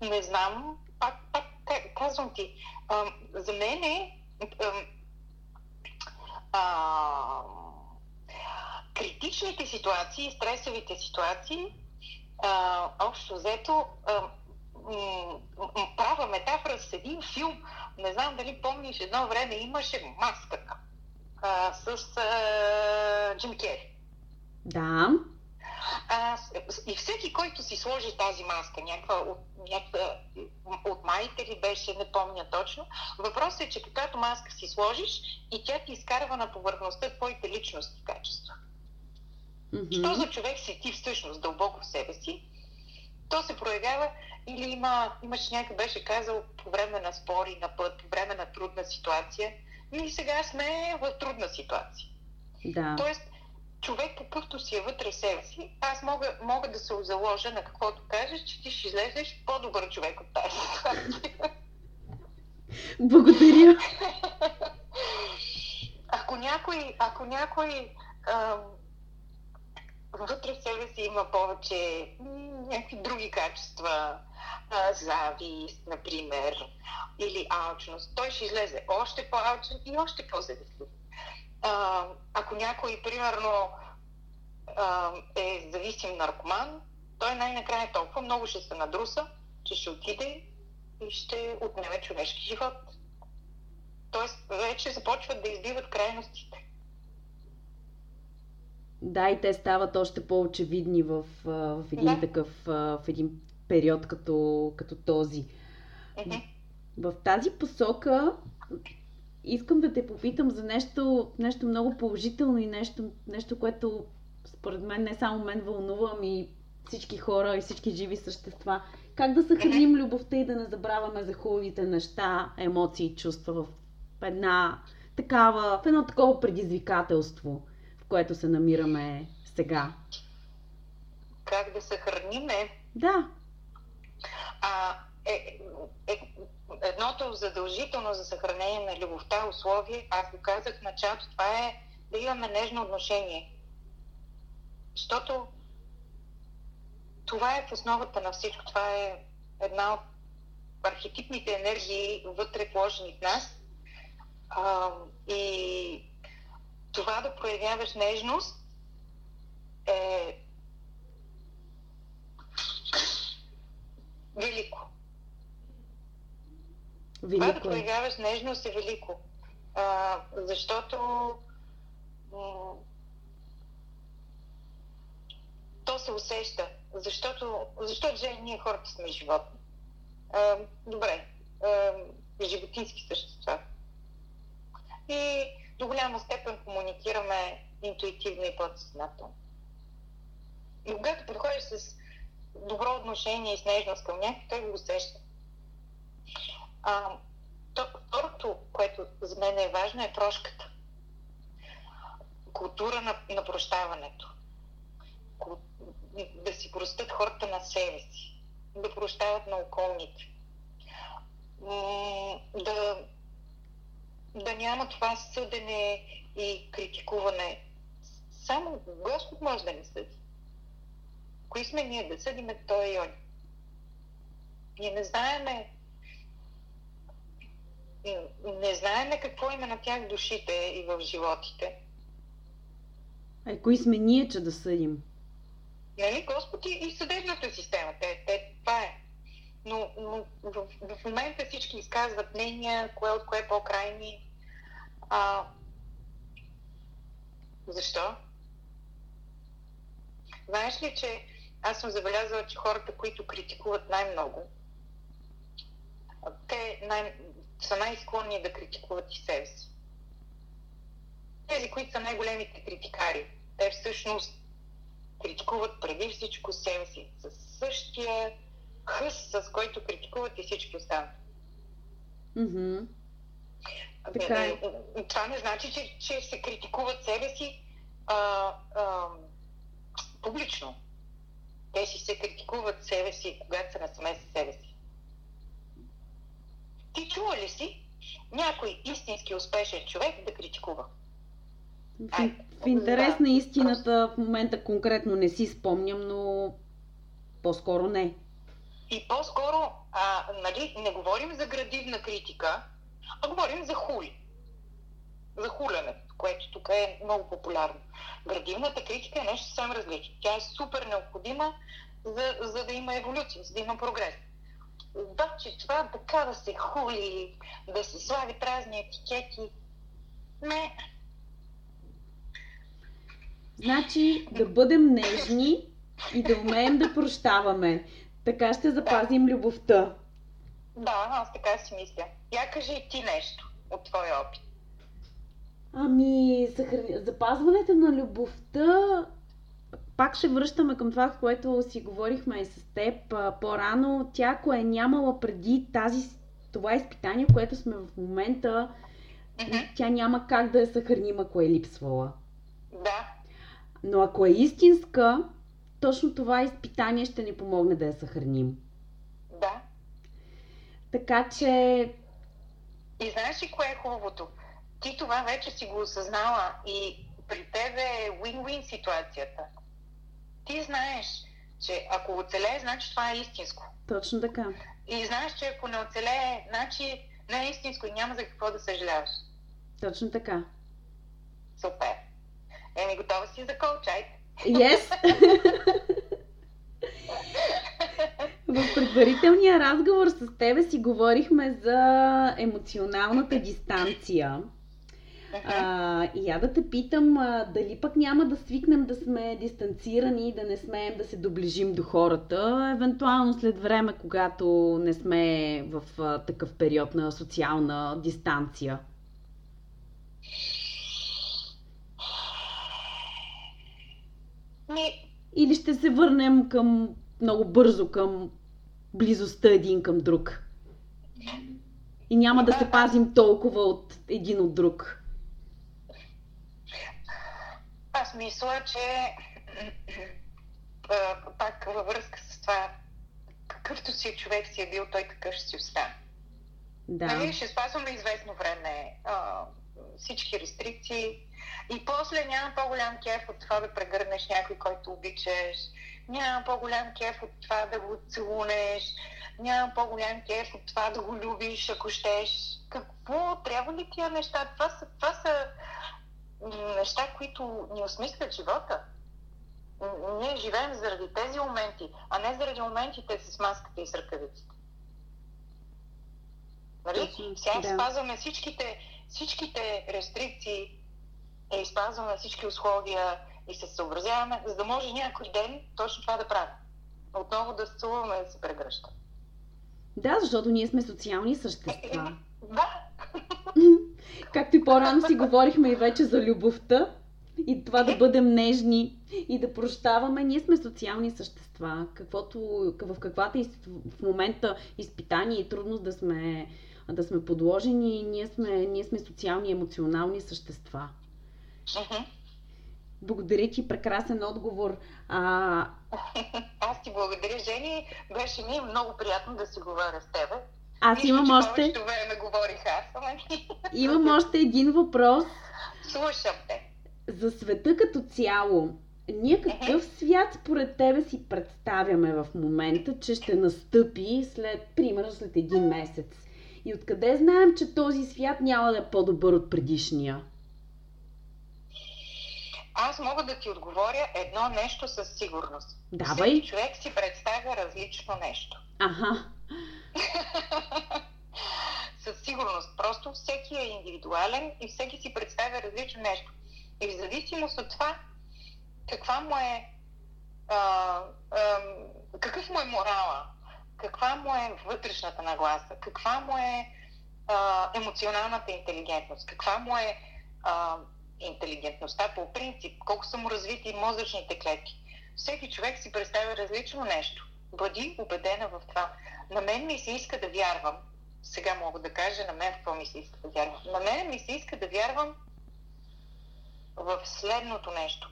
не знам. Пак, пак казвам ти. Ам, за мен е критичните ситуации, стресовите ситуации, а, общо взето, а, права метафора с един филм. Не знам дали помниш, едно време имаше маската а, с а, Джим Кери. Да. А, и всеки, който си сложи тази маска, някаква от, някаква, от майите ли беше, не помня точно, въпросът е, че когато маска си сложиш и тя ти изкарва на повърхността твоите личности качества. Mm-hmm. Що за човек си ти всъщност дълбоко в себе си, то се проявява или има, имаш някой беше казал по време на спори, на път, по време на трудна ситуация, и сега сме в трудна ситуация. Да. Тоест, човек какъвто си е вътре себе си, аз мога, мога да се заложа на каквото кажеш, че ти ще излезеш по-добър човек от тази ситуация. Благодаря. ако някой, ако някой ам, вътре в себе си има повече някакви други качества, а, завист, например, или алчност, той ще излезе още по-алчен и още по-завистлив а, ако някой, примерно, а, е зависим наркоман, той най-накрая толкова много ще се надруса, че ще отиде и ще отнеме човешки живот. Тоест, вече започват да избиват крайностите. Да, и те стават още по-очевидни в, в един да. такъв, в един период като, като този. Mm-hmm. В тази посока искам да те попитам за нещо, нещо много положително и нещо, нещо, което според мен не само мен вълнува, ами всички хора и всички живи същества. Как да съхраним любовта и да не забравяме за хубавите неща, емоции и чувства в една такава, в едно такова предизвикателство, в което се намираме сега. Как да съхраниме? Да. А, е, е, едното задължително за съхранение на любовта условие, аз го казах в началото, това е да имаме нежно отношение. Защото това е в основата на всичко. Това е една от архетипните енергии вътре вложени в нас. А, и това да проявяваш нежност е велико. Велико. Това да проявяваш нежност е велико. А, защото то се усеща. Защото, защото же ние хората сме животни. А, добре. А, животински същества. И до голяма степен комуникираме интуитивно и подсъзнателно. И когато подходиш с добро отношение и с нежност към някой, той го усеща. А, то, второто, което за мен е важно, е прошката. Култура на, на прощаването. Да си простят хората на себе си. Да прощават на околните. Да, да няма това съдене и критикуване. Само Господ може да ни съди. Кои сме ние да съдиме той и он? Ние не знаеме не знаеме какво има на тях душите и в животите. А кои сме ние, че да съдим? Нали, Господи, и съдебната система. Те, те, това е. Но, но в, в момента всички изказват мнения, кое от кое е по-крайни. А, защо? Знаеш ли, че аз съм забелязала, че хората, които критикуват най-много, те най- са най-склонни да критикуват и себе си. тези, които са най-големите критикари. Те всъщност критикуват преди всичко себе си, с същия хъс, с който критикуват и всички останали. Mm-hmm. Така е. Това не значи, че, че се критикуват себе си а, а, публично. Те си се критикуват себе си, когато са насаме с себе си. Ти чува ли си някой истински успешен човек да критикува? В, в интерес на истината в момента конкретно не си спомням, но по-скоро не. И по-скоро, а, нали, не говорим за градивна критика, а говорим за хули. За хулянето, което тук е много популярно. Градивната критика е нещо съвсем различно. Тя е супер необходима, за, за да има еволюция, за да има прогрес. Обаче това така да се хули, да се слави празни етикети, не. Значи да бъдем нежни и да умеем да прощаваме. Така ще запазим любовта. Да, аз така си мисля. Я кажи и ти нещо от твоя опит. Ами, запазването на любовта пак ще връщаме към това, което си говорихме и с теб по-рано. Тя, ако е нямала преди тази, това изпитание, което сме в момента, mm-hmm. тя няма как да я съхраним, ако е липсвала. Да. Но ако е истинска, точно това изпитание ще ни помогне да я съхраним. Да. Така че... И знаеш ли кое е хубавото? Ти това вече си го осъзнала и при тебе е win-win ситуацията. Ти знаеш, че ако оцелее, значи това е истинско. Точно така. И знаеш, че ако не оцелее, значи не е истинско и няма за какво да съжаляваш. Точно така. Супер. Еми, готова си за колчайт? Yes! [laughs] В предварителния разговор с тебе си говорихме за емоционалната дистанция. А, и я да те питам, а, дали пък няма да свикнем да сме дистанцирани да не смеем да се доближим до хората, евентуално след време, когато не сме в а, такъв период на социална дистанция? Ми... Или ще се върнем към много бързо към близостта един към друг? И няма да се пазим толкова от един от друг. Аз мисля, че пак във връзка с това, какъвто си човек си е бил, той такъв ще си остане. Да. Нали, ще спазваме известно време а, всички рестрикции и после няма по-голям кеф от това да прегърнеш някой, който обичаш, няма по-голям кеф от това да го целунеш, няма по-голям кеф от това да го любиш, ако щеш. Какво? Трябва ли тия неща? Това са, това са неща, които ни осмислят живота. Ние живеем заради тези моменти, а не заради моментите с маската и с ръкавиците. Нали? Сега да. спазваме всичките, всичките рестрикции и спазваме всички условия и се съобразяваме, за да може някой ден точно това да правим. Отново да се целуваме да се прегръща. Да, защото ние сме социални същества. Да. Както и по-рано си говорихме и вече за любовта и това да бъдем нежни и да прощаваме. Ние сме социални същества. Каквото, в каквато в момента изпитание и трудност да сме, да сме подложени, ние сме, ние сме социални, емоционални същества. Благодаря ти, прекрасен отговор. А... [laughs] Аз ти благодаря, Жени. Беше ми много приятно да си говоря с тебе. Аз Нищо, имам още... време говорих аз. Имам още един въпрос. Слушам те. За света като цяло. Ние какъв свят според тебе си представяме в момента, че ще настъпи след, примерно след един месец? И откъде знаем, че този свят няма да е по-добър от предишния? Аз мога да ти отговоря едно нещо със сигурност. Давай. Всеки човек си представя различно нещо. Ага. [laughs] със сигурност. Просто всеки е индивидуален и всеки си представя различно нещо. И в зависимост от това, каква му е, а, а, какъв му е морала, каква му е вътрешната нагласа, каква му е а, емоционалната интелигентност, каква му е а, интелигентността по принцип, колко са му развити мозъчните клетки. Всеки човек си представя различно нещо. Бъди убедена в това. На мен ми се иска да вярвам. Сега мога да кажа на мен какво ми се иска да вярвам. На мен ми се иска да вярвам в следното нещо.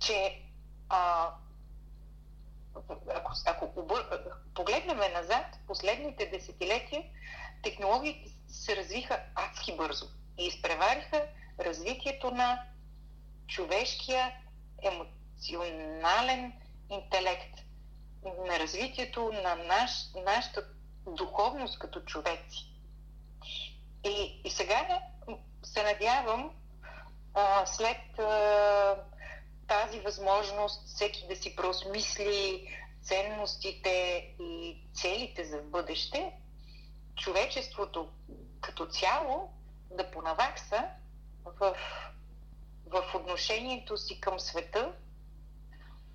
Че а, ако, ако погледнем назад, последните десетилетия, технологиите се развиха адски бързо и изпревариха развитието на човешкия емоционален интелект, на развитието на наш, нашата духовност като човеци. И, и сега се надявам, а, след а, тази възможност всеки да си преосмисли ценностите и целите за бъдеще, човечеството като цяло да понавакса в, в отношението си към света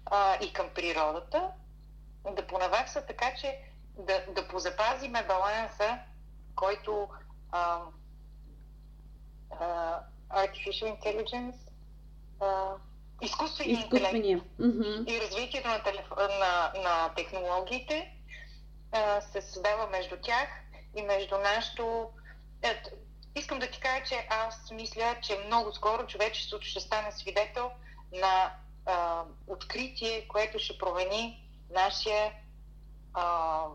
а, и към природата, да понавакса така, че да, да позапазиме баланса, който а, а, Artificial Intelligence а, изкуствения, интелект mm-hmm. и развитието на, телеф... на, на технологиите а, се създава между тях и между нашото... Ето, искам да ти кажа, че аз мисля, че много скоро човечеството ще стане свидетел на а, откритие, което ще промени нашия а,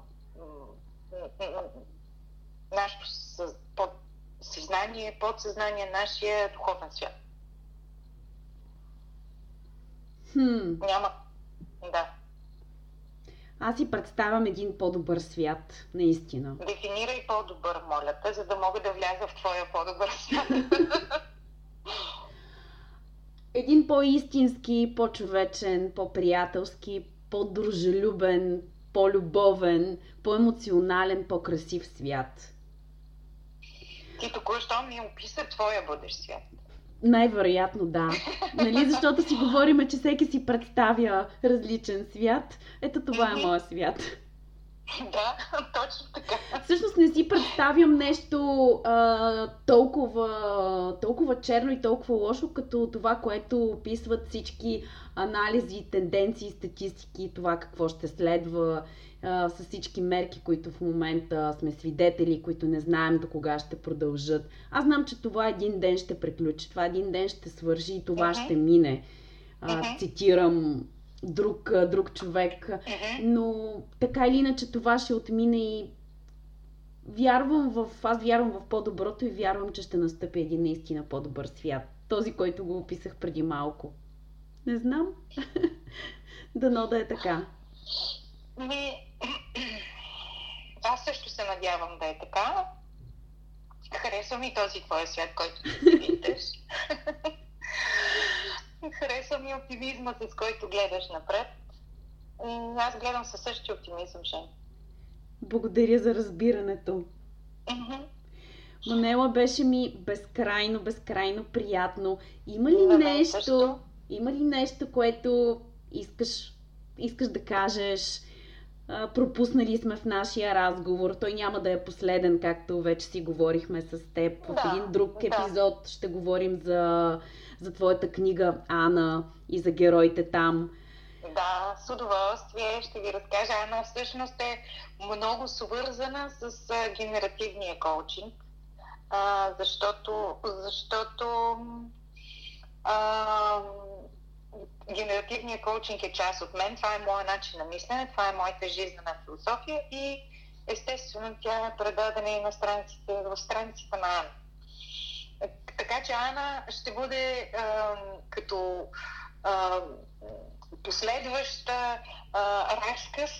нашето съзнание, подсъзнание, нашия духовен свят. Хм. Няма. Да. Аз си представям един по-добър свят, наистина. Дефинирай по-добър, моля те, за да мога да вляза в твоя по-добър свят. [laughs] един по-истински, по-човечен, по-приятелски, по-дружелюбен, по-любовен, по-емоционален, по-красив свят. Ти току-що ми описа твоя бъдещ свят. Най-вероятно да. Нали? Защото си говориме, че всеки си представя различен свят. Ето това е моят свят. [laughs] Да, точно така. Всъщност не си представям нещо а, толкова, толкова черно и толкова лошо, като това, което описват всички анализи, тенденции, статистики, това какво ще следва, а, с всички мерки, които в момента сме свидетели, които не знаем до кога ще продължат. Аз знам, че това един ден ще приключи, това един ден ще свърши и това uh-huh. ще мине. А, uh-huh. Цитирам друг, друг човек. Uh-huh. Но така или иначе това ще отмине и вярвам в, аз вярвам в по-доброто и вярвам, че ще настъпи един наистина по-добър свят. Този, който го описах преди малко. Не знам. [laughs] Дано да е така. Ми, аз също се надявам да е така. Харесва ми този твой свят, който [laughs] виждаш. [laughs] Харесва ми оптимизма, с който гледаш напред. Аз гледам със същия оптимизъм, Жен. Благодаря за разбирането. Манела беше ми безкрайно, безкрайно приятно. Има ли На нещо, също? има ли нещо, което искаш, искаш да кажеш? пропуснали сме в нашия разговор. Той няма да е последен, както вече си говорихме с теб. Да, в един друг епизод да. ще говорим за, за твоята книга Ана и за героите там. Да, с удоволствие ще ви разкажа. Ана всъщност е много свързана с генеративния коучинг, защото, защото генеративният коучинг е част от мен. Това е моят начин на мислене, това е моята жизнена философия и естествено тя е предадена и на страниците, в страниците на Ана. Така че Ана ще бъде а, като а, последваща а, разказ,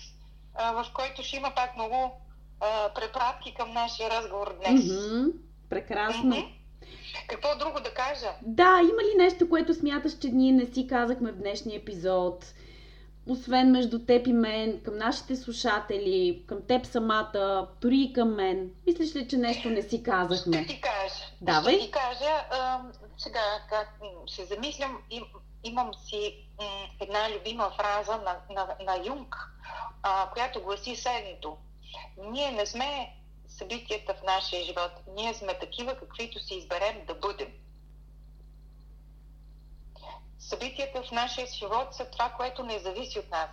а, в който ще има пак много а, препратки към нашия разговор днес. Mm-hmm. Прекрасно. Mm-hmm. Какво друго да кажа? Да, има ли нещо, което смяташ, че ние не си казахме в днешния епизод? Освен между теб и мен, към нашите слушатели, към теб самата, дори и към мен. Мислиш ли, че нещо не си казахме? Ще ти кажа. Давай. Ще ти кажа. А, сега, как се замислям, им, имам си м, една любима фраза на, на, на Юнг, а, която гласи следното. Ние не сме събитията в нашия живот. Ние сме такива, каквито си изберем да бъдем. Събитията в нашия живот са това, което не зависи от нас.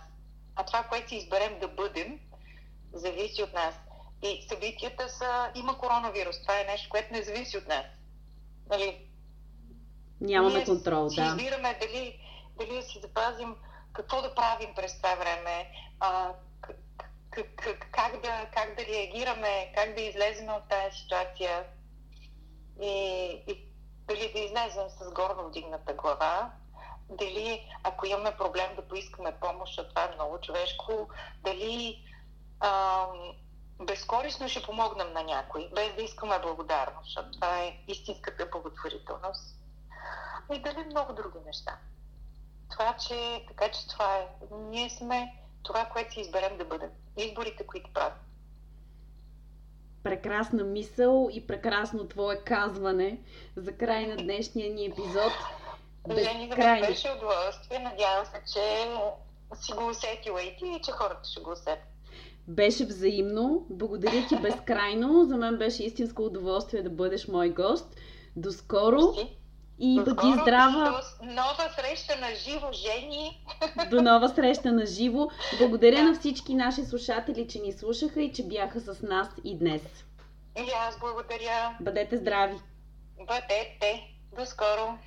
А това, което си изберем да бъдем, зависи от нас. И събитията са... Има коронавирус. Това е нещо, което не зависи от нас. Нали? Нямаме Ние контрол, да. избираме дали, дали да си запазим какво да правим през това време, а, как, как, как, да, как да реагираме, как да излезем от тази ситуация и, и дали да излезем с горно вдигната глава, дали ако имаме проблем да поискаме помощ, защото това е много човешко, дали ам, безкорисно ще помогнем на някой, без да искаме благодарност, защото това е истинската благотворителност. И дали много други неща. Това, че, така че това е. Ние сме това, което си изберем да бъдем. Изборите, които правим. Прекрасна мисъл и прекрасно твое казване за край на днешния ни епизод. Жени, Безкрайно. беше удоволствие. Надявам се, че си го усетила и ти, и че хората ще го усетят. Беше взаимно. Благодаря ти безкрайно. За мен беше истинско удоволствие да бъдеш мой гост. До скоро и До бъди скоро, здрава. До нова среща на живо, Жени. [laughs] До нова среща на живо. Благодаря на всички наши слушатели, че ни слушаха и че бяха с нас и днес. И аз благодаря. Бъдете здрави! Бъдете. До скоро.